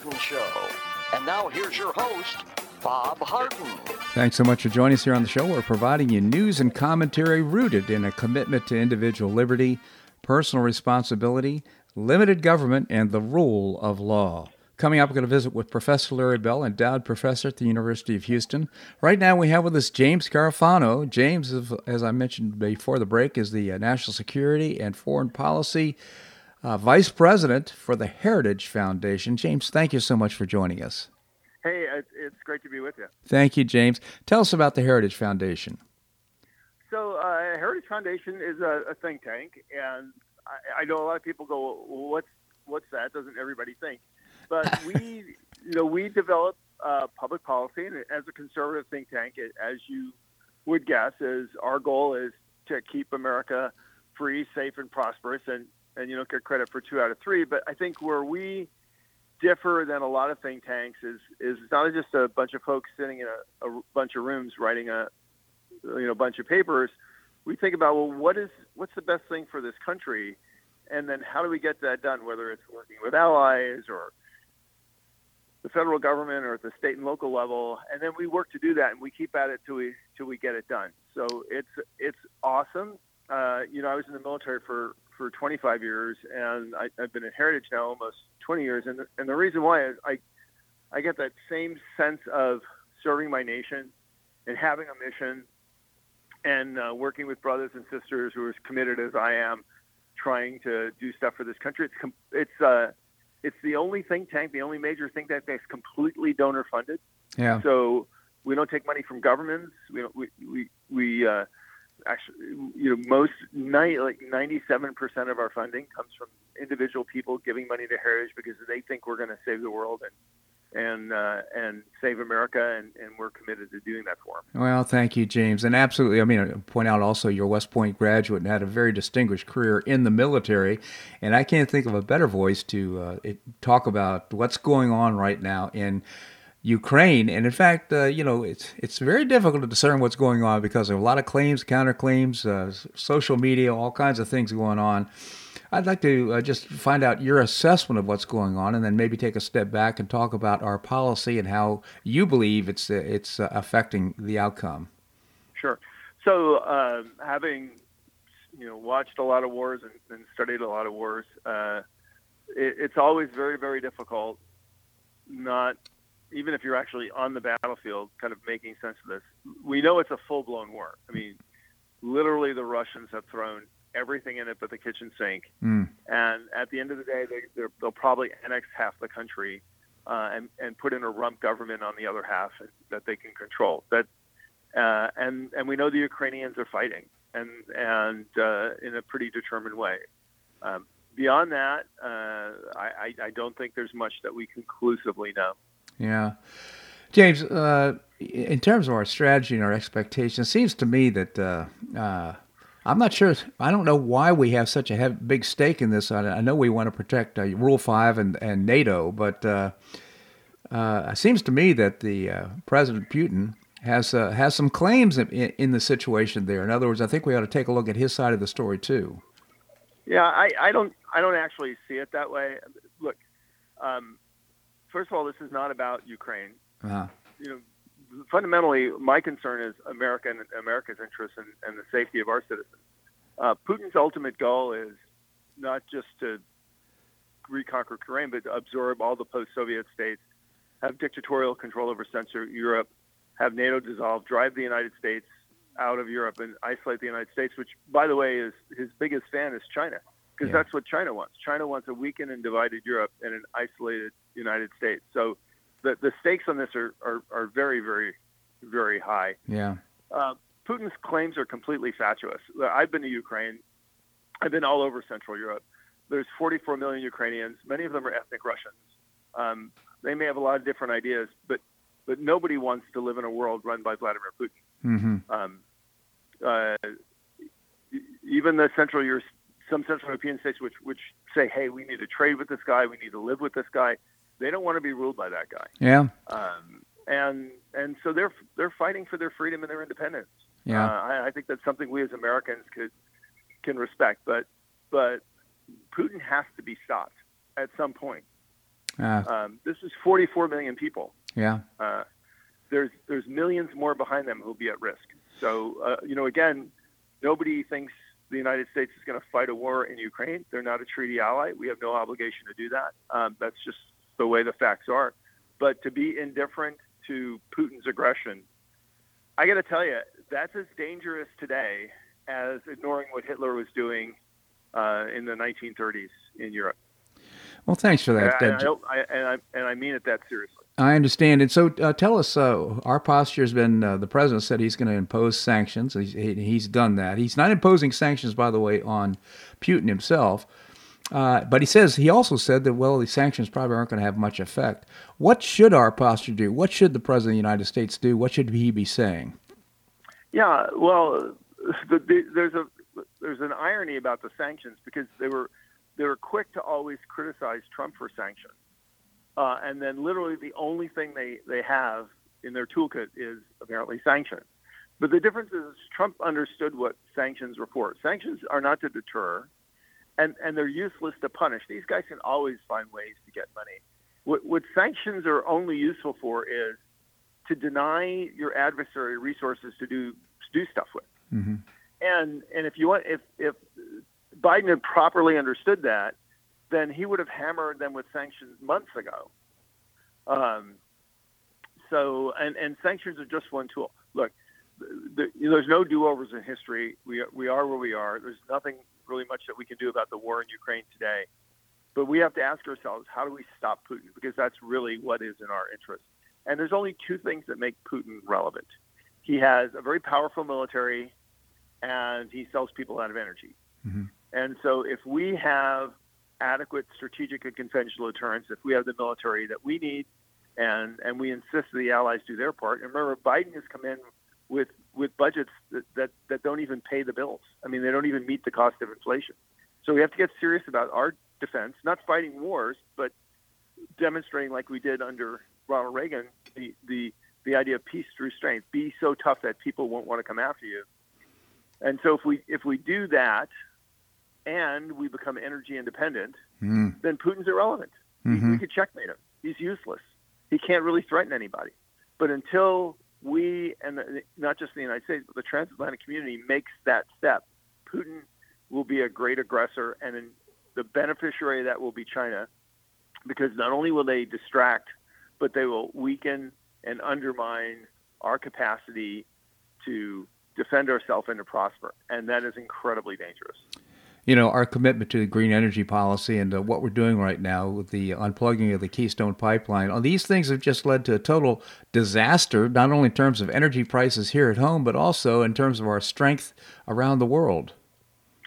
Show. And now here's your host, Bob Harden. Thanks so much for joining us here on the show. We're providing you news and commentary rooted in a commitment to individual liberty, personal responsibility, limited government, and the rule of law. Coming up, we're going to visit with Professor Larry Bell, endowed professor at the University of Houston. Right now, we have with us James Carafano. James, as I mentioned before the break, is the uh, National Security and Foreign Policy uh, Vice President for the Heritage Foundation. James, thank you so much for joining us. Hey, it's great to be with you. Thank you, James. Tell us about the Heritage Foundation. So, uh, Heritage Foundation is a, a think tank, and I, I, know a lot of people go, "What's what's that?" Doesn't everybody think? But we, you know, we develop uh, public policy, and as a conservative think tank, as you would guess, is our goal is to keep America free, safe, and prosperous, and and you don't get credit for two out of three. But I think where we differ than a lot of think tanks is is not just a bunch of folks sitting in a, a bunch of rooms writing a you know bunch of papers. We think about well, what is what's the best thing for this country, and then how do we get that done? Whether it's working with allies or the federal government or at the state and local level, and then we work to do that, and we keep at it till we till we get it done. So it's it's awesome. Uh, you know, I was in the military for for 25 years, and I, have been at Heritage now almost 20 years. And the, and the reason why is I I get that same sense of serving my nation and having a mission and uh, working with brothers and sisters who are as committed as I am, trying to do stuff for this country. It's com- it's uh, it's the only think tank, the only major think tank that's completely donor funded. Yeah. So we don't take money from governments. We don't, we we we uh, actually, you know, most like 97% of our funding comes from individual people giving money to Heritage because they think we're going to save the world and and uh, and save America, and, and we're committed to doing that for them. Well, thank you, James, and absolutely. I mean, I point out also you're West Point graduate and had a very distinguished career in the military, and I can't think of a better voice to uh, talk about what's going on right now in. Ukraine, and in fact, uh, you know, it's it's very difficult to discern what's going on because there are a lot of claims, counterclaims, uh, social media, all kinds of things going on. I'd like to uh, just find out your assessment of what's going on, and then maybe take a step back and talk about our policy and how you believe it's uh, it's uh, affecting the outcome. Sure. So, um, having you know watched a lot of wars and, and studied a lot of wars, uh, it, it's always very very difficult. Not even if you're actually on the battlefield, kind of making sense of this. We know it's a full blown war. I mean, literally, the Russians have thrown everything in it but the kitchen sink. Mm. And at the end of the day, they, they'll probably annex half the country uh, and, and put in a rump government on the other half that they can control. That uh, and and we know the Ukrainians are fighting and and uh, in a pretty determined way. Um, beyond that, uh, I, I don't think there's much that we conclusively know. Yeah. James, uh, in terms of our strategy and our expectations, it seems to me that uh, uh, I'm not sure. I don't know why we have such a heavy, big stake in this. I, know we want to protect uh, Rule Five and, and NATO, but uh, uh, it seems to me that the President Putin has has some claims in, in, the situation there. In other words, I think we ought to take a look at his side of the story too. Yeah, I, I don't I don't actually see it that way. Look, um, first of all, this is not about Ukraine. Uh-huh. You know, fundamentally, my concern is America and America's interests and, and the safety of our citizens. Uh, Putin's ultimate goal is not just to reconquer Ukraine, but to absorb all the post-Soviet states, have dictatorial control over Central Europe, have NATO dissolved, drive the United States out of Europe, and isolate the United States. Which, by the way, is his biggest fan is China, because yeah. that's what China wants. China wants a weakened and divided Europe and an isolated United States. So the, the stakes on this are, are, are very, very, very high. Yeah. Uh, Putin's claims are completely fatuous. I've been to Ukraine. I've been all over Central Europe. There's 44 million Ukrainians. Many of them are ethnic Russians. Um, they may have a lot of different ideas, but but nobody wants to live in a world run by Vladimir Putin. Mm-hmm. Um, uh, even the Central Europe, some Central European states, which which say, "Hey, we need to trade with this guy. We need to live with this guy." They don't want to be ruled by that guy. Yeah. Um, and and so they're they're fighting for their freedom and their independence. Yeah. Uh, I, I think that's something we as Americans could can respect. But but Putin has to be stopped at some point. Uh, um, this is 44 million people. Yeah. Uh, there's there's millions more behind them who'll be at risk. So uh, you know, again, nobody thinks the United States is going to fight a war in Ukraine. They're not a treaty ally. We have no obligation to do that. Um, that's just the way the facts are. But to be indifferent to Putin's aggression, I got to tell you, that's as dangerous today as ignoring what Hitler was doing uh, in the 1930s in Europe. Well, thanks for that. And, I, I, and, I, and I mean it that seriously. I understand. And so uh, tell us, uh, our posture has been uh, the president said he's going to impose sanctions. He's, he's done that. He's not imposing sanctions, by the way, on Putin himself. Uh, but he says he also said that well, these sanctions probably aren't going to have much effect. What should our posture do? What should the president of the United States do? What should he be saying? Yeah, well, the, the, there's a there's an irony about the sanctions because they were they were quick to always criticize Trump for sanctions, uh, and then literally the only thing they they have in their toolkit is apparently sanctions. But the difference is Trump understood what sanctions were for. Sanctions are not to deter and and they're useless to punish. These guys can always find ways to get money. What, what sanctions are only useful for is to deny your adversary resources to do to do stuff with. Mm-hmm. And and if you want if if Biden had properly understood that, then he would have hammered them with sanctions months ago. Um, so and and sanctions are just one tool. Look, the, there's no do-overs in history. We we are where we are. There's nothing really much that we can do about the war in Ukraine today. But we have to ask ourselves, how do we stop Putin? Because that's really what is in our interest. And there's only two things that make Putin relevant. He has a very powerful military, and he sells people out of energy. Mm-hmm. And so, if we have adequate strategic and conventional deterrence, if we have the military that we need, and and we insist that the allies do their part. And remember, Biden has come in with with budgets that, that that don't even pay the bills. I mean, they don't even meet the cost of inflation. So we have to get serious about our defense, not fighting wars, but demonstrating, like we did under Ronald Reagan, the the the idea of peace through strength. Be so tough that people won't want to come after you. And so if we if we do that, and we become energy independent, mm. then Putin's irrelevant. Mm-hmm. We could checkmate him. He's useless. He can't really threaten anybody. But until we and the, not just the United States, but the transatlantic community makes that step, Putin will be a great aggressor, and in, the beneficiary of that will be China, because not only will they distract, but they will weaken and undermine our capacity to defend ourselves and to prosper, and that is incredibly dangerous you know, our commitment to the green energy policy and uh, what we're doing right now with the unplugging of the Keystone Pipeline, all these things have just led to a total disaster, not only in terms of energy prices here at home, but also in terms of our strength around the world.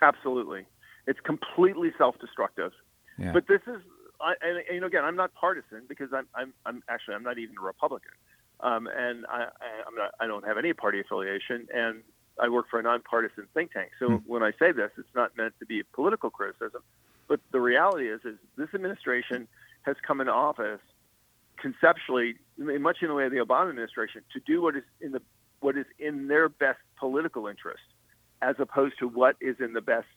Absolutely. It's completely self destructive. Yeah. But this is, I, and, and, you know, again, I'm not partisan because I'm, I'm, I'm actually, I'm not even a Republican. Um, and I, I, I'm not, I don't have any party affiliation. And I work for a nonpartisan think tank. So mm. when I say this, it's not meant to be political criticism, but the reality is, is this administration has come into office conceptually, much in the way of the Obama administration, to do what is in the what is in their best political interest, as opposed to what is in the best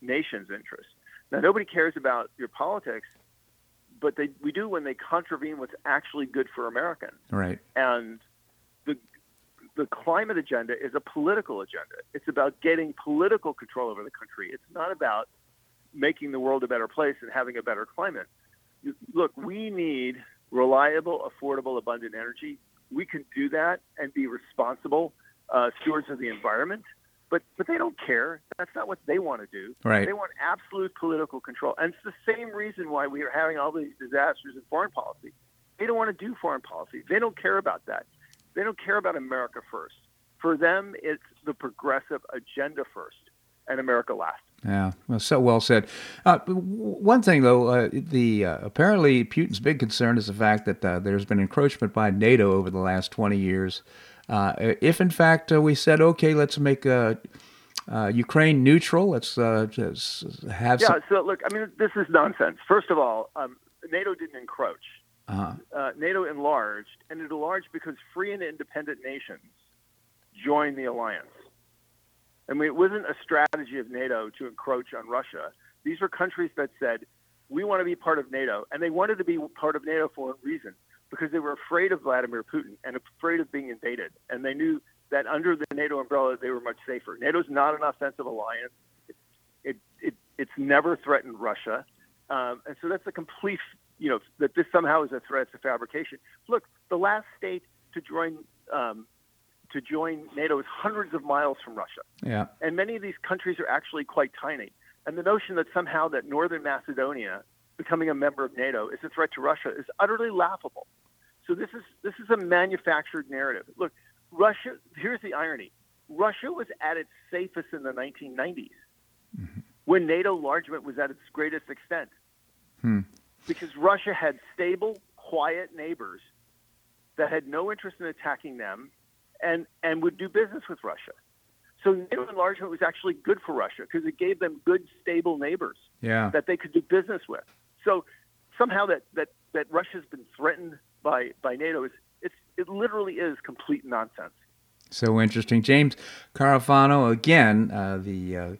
nation's interest. Now, nobody cares about your politics, but they we do when they contravene what's actually good for Americans. Right. And the climate agenda is a political agenda. It's about getting political control over the country. It's not about making the world a better place and having a better climate. Look, we need reliable, affordable, abundant energy. We can do that and be responsible uh, stewards of the environment. But but they don't care. That's not what they want to do. Right. They want absolute political control, and it's the same reason why we are having all these disasters in foreign policy. They don't want to do foreign policy. They don't care about that. They don't care about America first. For them, it's the progressive agenda first and America last. Yeah, well, so well said. Uh, one thing, though, uh, the uh, apparently Putin's big concern is the fact that uh, there's been encroachment by NATO over the last 20 years. Uh, if in fact uh, we said, okay, let's make Ukraine neutral, let's just have. Yeah. Some... So look, I mean, this is nonsense. First of all, um, NATO didn't encroach. Uh-huh. Uh, NATO enlarged, and it enlarged because free and independent nations joined the alliance. I mean, it wasn't a strategy of NATO to encroach on Russia. These were countries that said, we want to be part of NATO. And they wanted to be part of NATO for a reason, because they were afraid of Vladimir Putin and afraid of being invaded. And they knew that under the NATO umbrella, they were much safer. NATO's not an offensive alliance. It, it, it it's never threatened Russia. Um, and so that's a complete you know, that this somehow is a threat to fabrication. Look, the last state to join um, to join NATO is hundreds of miles from Russia. Yeah. And many of these countries are actually quite tiny. And the notion that somehow that Northern Macedonia becoming a member of NATO is a threat to Russia is utterly laughable. So this is this is a manufactured narrative. Look, Russia. Here's the irony: Russia was at its safest in the 1990s, mm-hmm. when NATO enlargement was at its greatest extent. Hmm because Russia had stable, quiet neighbors that had no interest in attacking them and, and would do business with Russia. So NATO enlargement was actually good for Russia because it gave them good, stable neighbors yeah. that they could do business with. So somehow that, that, that Russia's been threatened by, by NATO is it's, it literally is complete nonsense. So interesting. James Carafano, again, uh, the uh,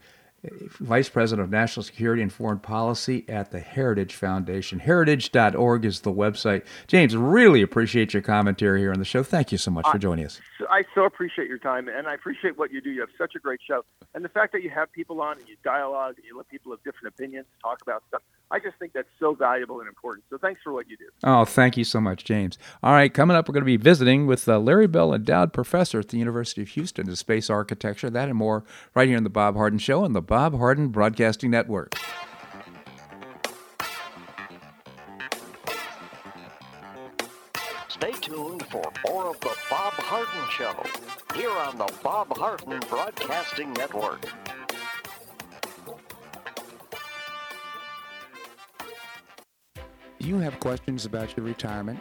Vice President of National Security and Foreign Policy at the Heritage Foundation. Heritage.org is the website. James, really appreciate your commentary here on the show. Thank you so much for joining us. I so appreciate your time, and I appreciate what you do. You have such a great show. And the fact that you have people on and you dialogue and you let people of different opinions talk about stuff, I just think that's so valuable and important. So thanks for what you do. Oh, thank you so much, James. All right, coming up, we're going to be visiting with uh, Larry Bell, endowed professor at the University of Houston in space architecture. That and more right here on The Bob Harden Show on the Bob Harden Broadcasting Network. Stay tuned for more of The Bob Harden Show here on the Bob Harden Broadcasting Network. Do you have questions about your retirement?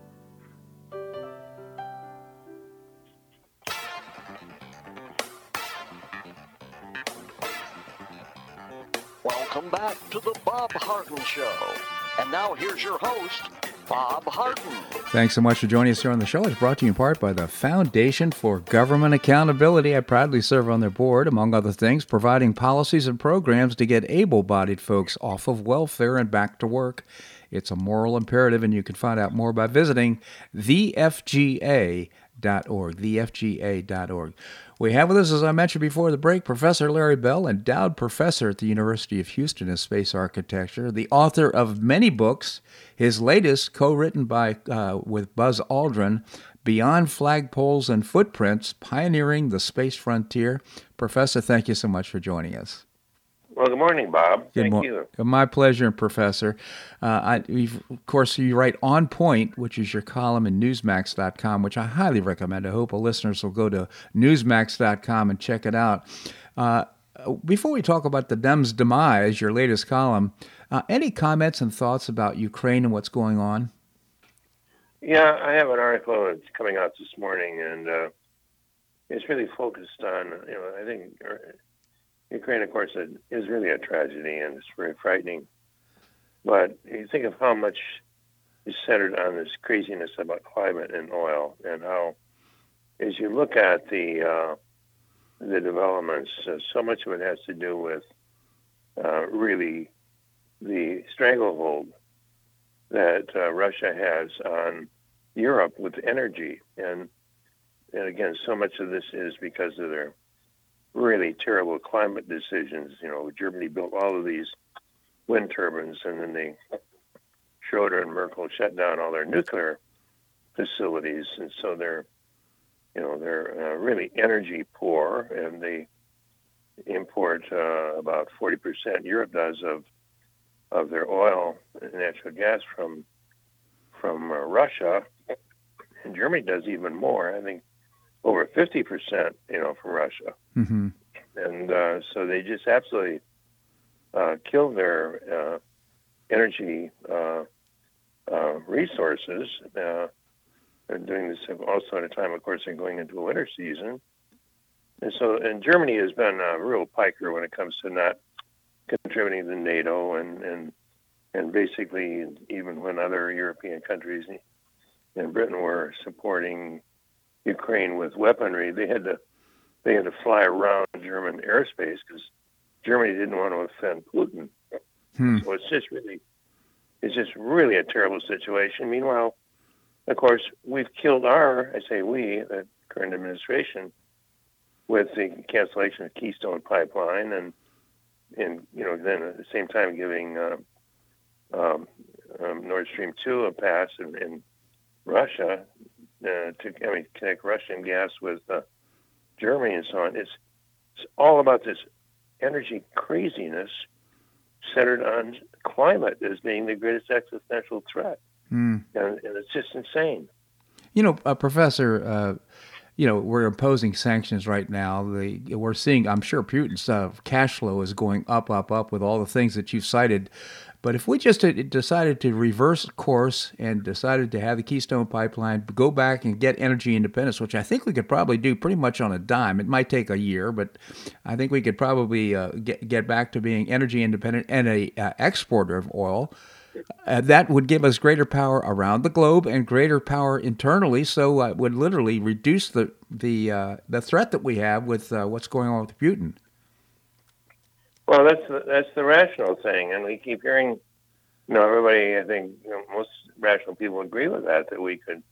Back to the Bob Harden Show. And now here's your host, Bob Harden. Thanks so much for joining us here on the show. It's brought to you in part by the Foundation for Government Accountability. I proudly serve on their board, among other things, providing policies and programs to get able bodied folks off of welfare and back to work. It's a moral imperative, and you can find out more by visiting thefga.org. Thefga.org. We have with us, as I mentioned before the break, Professor Larry Bell, endowed professor at the University of Houston in space architecture, the author of many books. His latest, co-written by uh, with Buzz Aldrin, Beyond Flagpoles and Footprints: Pioneering the Space Frontier. Professor, thank you so much for joining us. Well, good morning, Bob. Good Thank you. My pleasure, Professor. Uh, I, of course, you write On Point, which is your column in Newsmax.com, which I highly recommend. I hope our listeners will go to Newsmax.com and check it out. Uh, before we talk about the Dems' demise, your latest column, uh, any comments and thoughts about Ukraine and what's going on? Yeah, I have an article that's coming out this morning, and uh, it's really focused on, you know, I think uh, Ukraine, of course, is really a tragedy, and it's very frightening. But you think of how much is centered on this craziness about climate and oil, and how, as you look at the uh, the developments, uh, so much of it has to do with uh, really the stranglehold that uh, Russia has on Europe with energy, and and again, so much of this is because of their really terrible climate decisions. You know, Germany built all of these wind turbines, and then they Schroeder and Merkel shut down all their nuclear facilities, and so they're, you know, they're uh, really energy poor, and they import uh, about 40%. Europe does of of their oil and natural gas from from uh, Russia, and Germany does even more. I think over 50%, you know, from Russia. Mm-hmm. And uh, so they just absolutely uh, kill their uh, energy uh, uh, resources. Uh, they're doing this also at a time, of course, they're going into a winter season. And so, and Germany has been a real piker when it comes to not contributing to NATO and, and, and basically even when other European countries and Britain were supporting Ukraine with weaponry, they had to they had to fly around German airspace because Germany didn't want to offend Putin. Hmm. So it's just really it's just really a terrible situation. Meanwhile, of course, we've killed our I say we the current administration with the cancellation of Keystone Pipeline and and you know then at the same time giving uh, um, um, Nord Stream two a pass in, in Russia uh, to I mean, connect Russian gas with uh, Germany and so on. It's, it's all about this energy craziness centered on climate as being the greatest existential threat. Mm. And, and, it's just insane. You know, uh, Professor, uh, you know, we're imposing sanctions right now. The, we're seeing, I'm sure Putin's uh, cash flow is going up, up, up with all the things that you've cited. But if we just decided to reverse course and decided to have the Keystone Pipeline go back and get energy independence, which I think we could probably do pretty much on a dime, it might take a year, but I think we could probably uh, get get back to being energy independent and a uh, exporter of oil. Uh, that would give us greater power around the globe and greater power internally. So it would literally reduce the the uh, the threat that we have with uh, what's going on with Putin. Well, that's the, that's the rational thing, and we keep hearing. You know, everybody. I think you know, most rational people agree with that. That we could,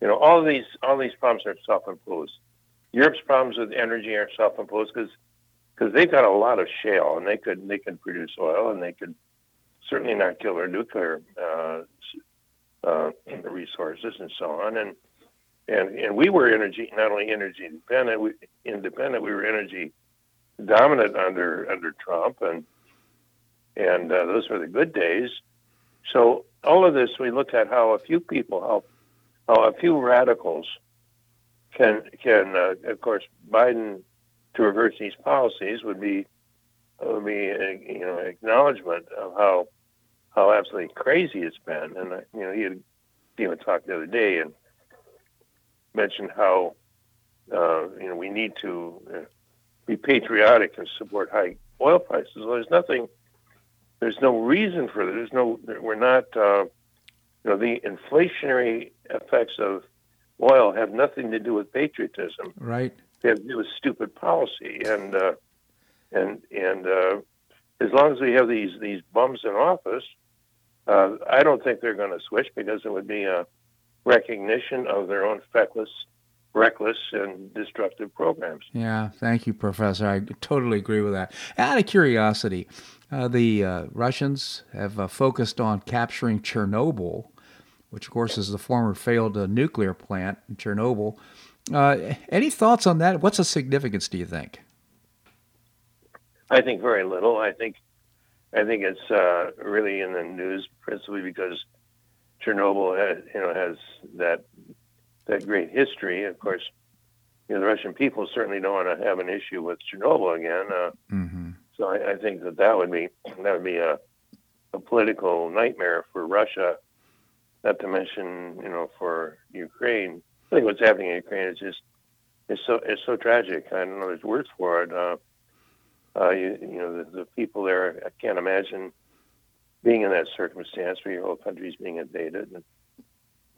you know, all these all these problems are self-imposed. Europe's problems with energy are self-imposed because because they've got a lot of shale, and they could they could produce oil, and they could certainly not kill their nuclear uh, uh, resources and so on. And and and we were energy not only energy independent, we independent. We were energy dominant under under Trump, and and uh, those were the good days. So all of this, we looked at how a few people, how how a few radicals can can, uh, of course, Biden to reverse these policies would be would be a, you know acknowledgement of how how absolutely crazy it's been. And uh, you know, he had even talked the other day and mentioned how uh, you know we need to uh, be patriotic and support high oil prices. Well, there's nothing, there's no reason for that. There's no, we're not, uh, you know, the inflationary effects of oil have nothing to do with patriotism. Right. They have to do with stupid policy, and uh, and and uh, as long as we have these these bums in office, uh, I don't think they're going to switch because it would be a recognition of their own feckless reckless and destructive programs. Yeah, thank you, Professor. I totally agree with that. Out of curiosity, uh, the uh, Russians have uh, focused on capturing Chernobyl, which, of course, is the former failed uh, nuclear plant in Chernobyl. Uh, any thoughts on that? What's the significance, do you think? I think very little. I think I think it's uh, really in the news principally because Chernobyl has, you know has that that great history. Of course, you know the Russian people certainly don't want to have an issue with Chernobyl again. Uh, mm-hmm. So I, I, think that that would be that would be a, a political nightmare for Russia. Not to mention, you know, for Ukraine. I think what's happening in Ukraine is just it's so it's so tragic. I don't know there's words for it. Uh, uh, you, you know, the, the people there. I can't imagine being in that circumstance where your whole country is being invaded. And,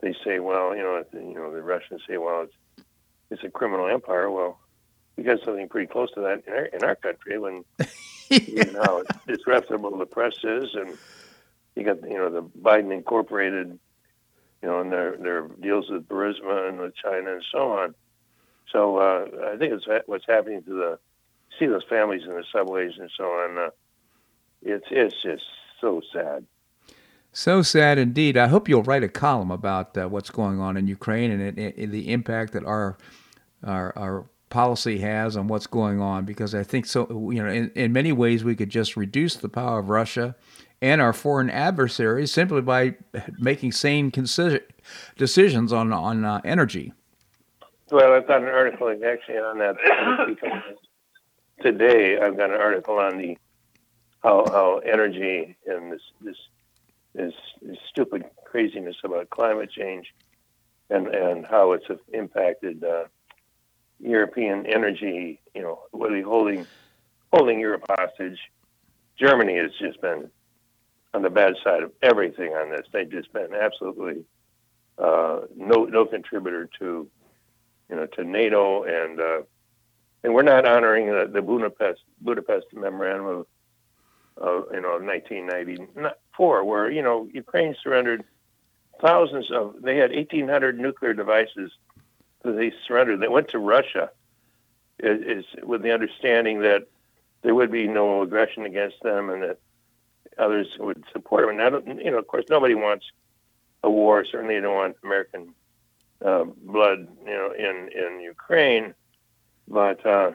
they say, well, you know, you know, the Russians say, well, it's it's a criminal empire. Well, we got something pretty close to that in our, in our country when yeah. you know how disreputable the press is, and you got you know the Biden Incorporated, you know, and their their deals with Burisma and with China and so on. So uh, I think it's what's happening to the see those families in the subways and so on. Uh, it's it's just so sad. So sad indeed. I hope you'll write a column about uh, what's going on in Ukraine and, the impact that our, our, our policy has on what's going on. Because I think so. You know, in, in many ways, we could just reduce the power of Russia and our foreign adversaries simply by making sane consider- decisions on on uh, energy. Well, I've got an article actually on that today. I've got an article on the how how energy and this this is, is stupid craziness about climate change and, and how it's impacted uh, European energy, you know, really holding holding Europe hostage. Germany has just been on the bad side of everything on this. They've just been absolutely uh, no no contributor to you know to NATO and uh, and we're not honoring the, the Budapest Budapest memorandum of uh, you know 1994, where you know Ukraine surrendered thousands of. They had 1,800 nuclear devices that they surrendered. They went to Russia, is, is with the understanding that there would be no aggression against them and that others would support them. And that, you know, of course, nobody wants a war. Certainly, you don't want American uh, blood, you know, in in Ukraine. but uh,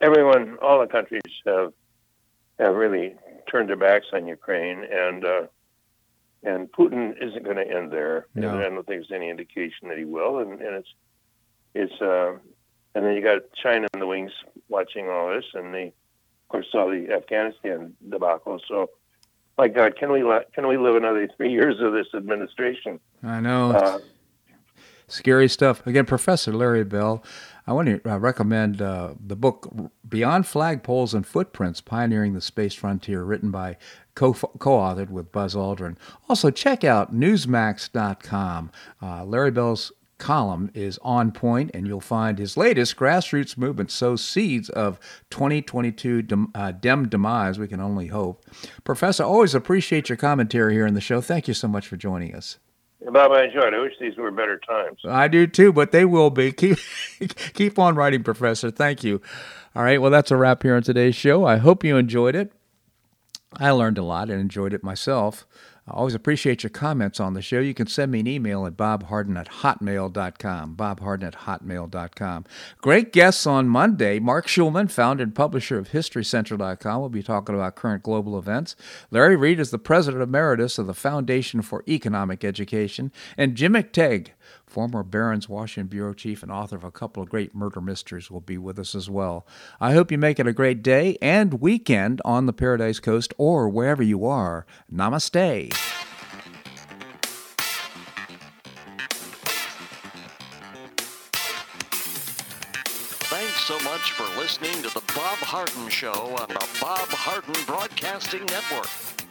everyone, all the countries have have really turned their backs on Ukraine, and uh, and Putin isn't going to end there. No. And I don't think there's any indication that he will. And, and it's it's uh, and then you got China in the wings watching all this, and they of course saw the Afghanistan debacle. So, my God, can we can we live another three years of this administration? I know. Uh, Scary stuff. Again, Professor Larry Bell, I want to uh, recommend uh, the book Beyond Flagpoles and Footprints Pioneering the Space Frontier, written by co authored with Buzz Aldrin. Also, check out Newsmax.com. Uh, Larry Bell's column is on point, and you'll find his latest grassroots movement sows seeds of 2022 dem, uh, dem demise. We can only hope. Professor, always appreciate your commentary here in the show. Thank you so much for joining us. Bob, I enjoyed. I wish these were better times. I do too, but they will be. Keep keep on writing, Professor. Thank you. All right. Well, that's a wrap here on today's show. I hope you enjoyed it. I learned a lot and enjoyed it myself. I always appreciate your comments on the show. You can send me an email at bobharden at hotmail.com. bobharden at hotmail.com. Great guests on Monday. Marc Schulman, founder and publisher of HistoryCentral.com, will be talking about current global events. Larry Reed is the president emeritus of the Foundation for Economic Education. And Jim McTague, former Barron's Washington Bureau Chief and author of a couple of great murder mysteries, will be with us as well. I hope you make it a great day and weekend on the Paradise Coast or wherever you are. Namaste. Thanks so much for listening to the Bob Harden Show on the Bob Harden Broadcasting Network.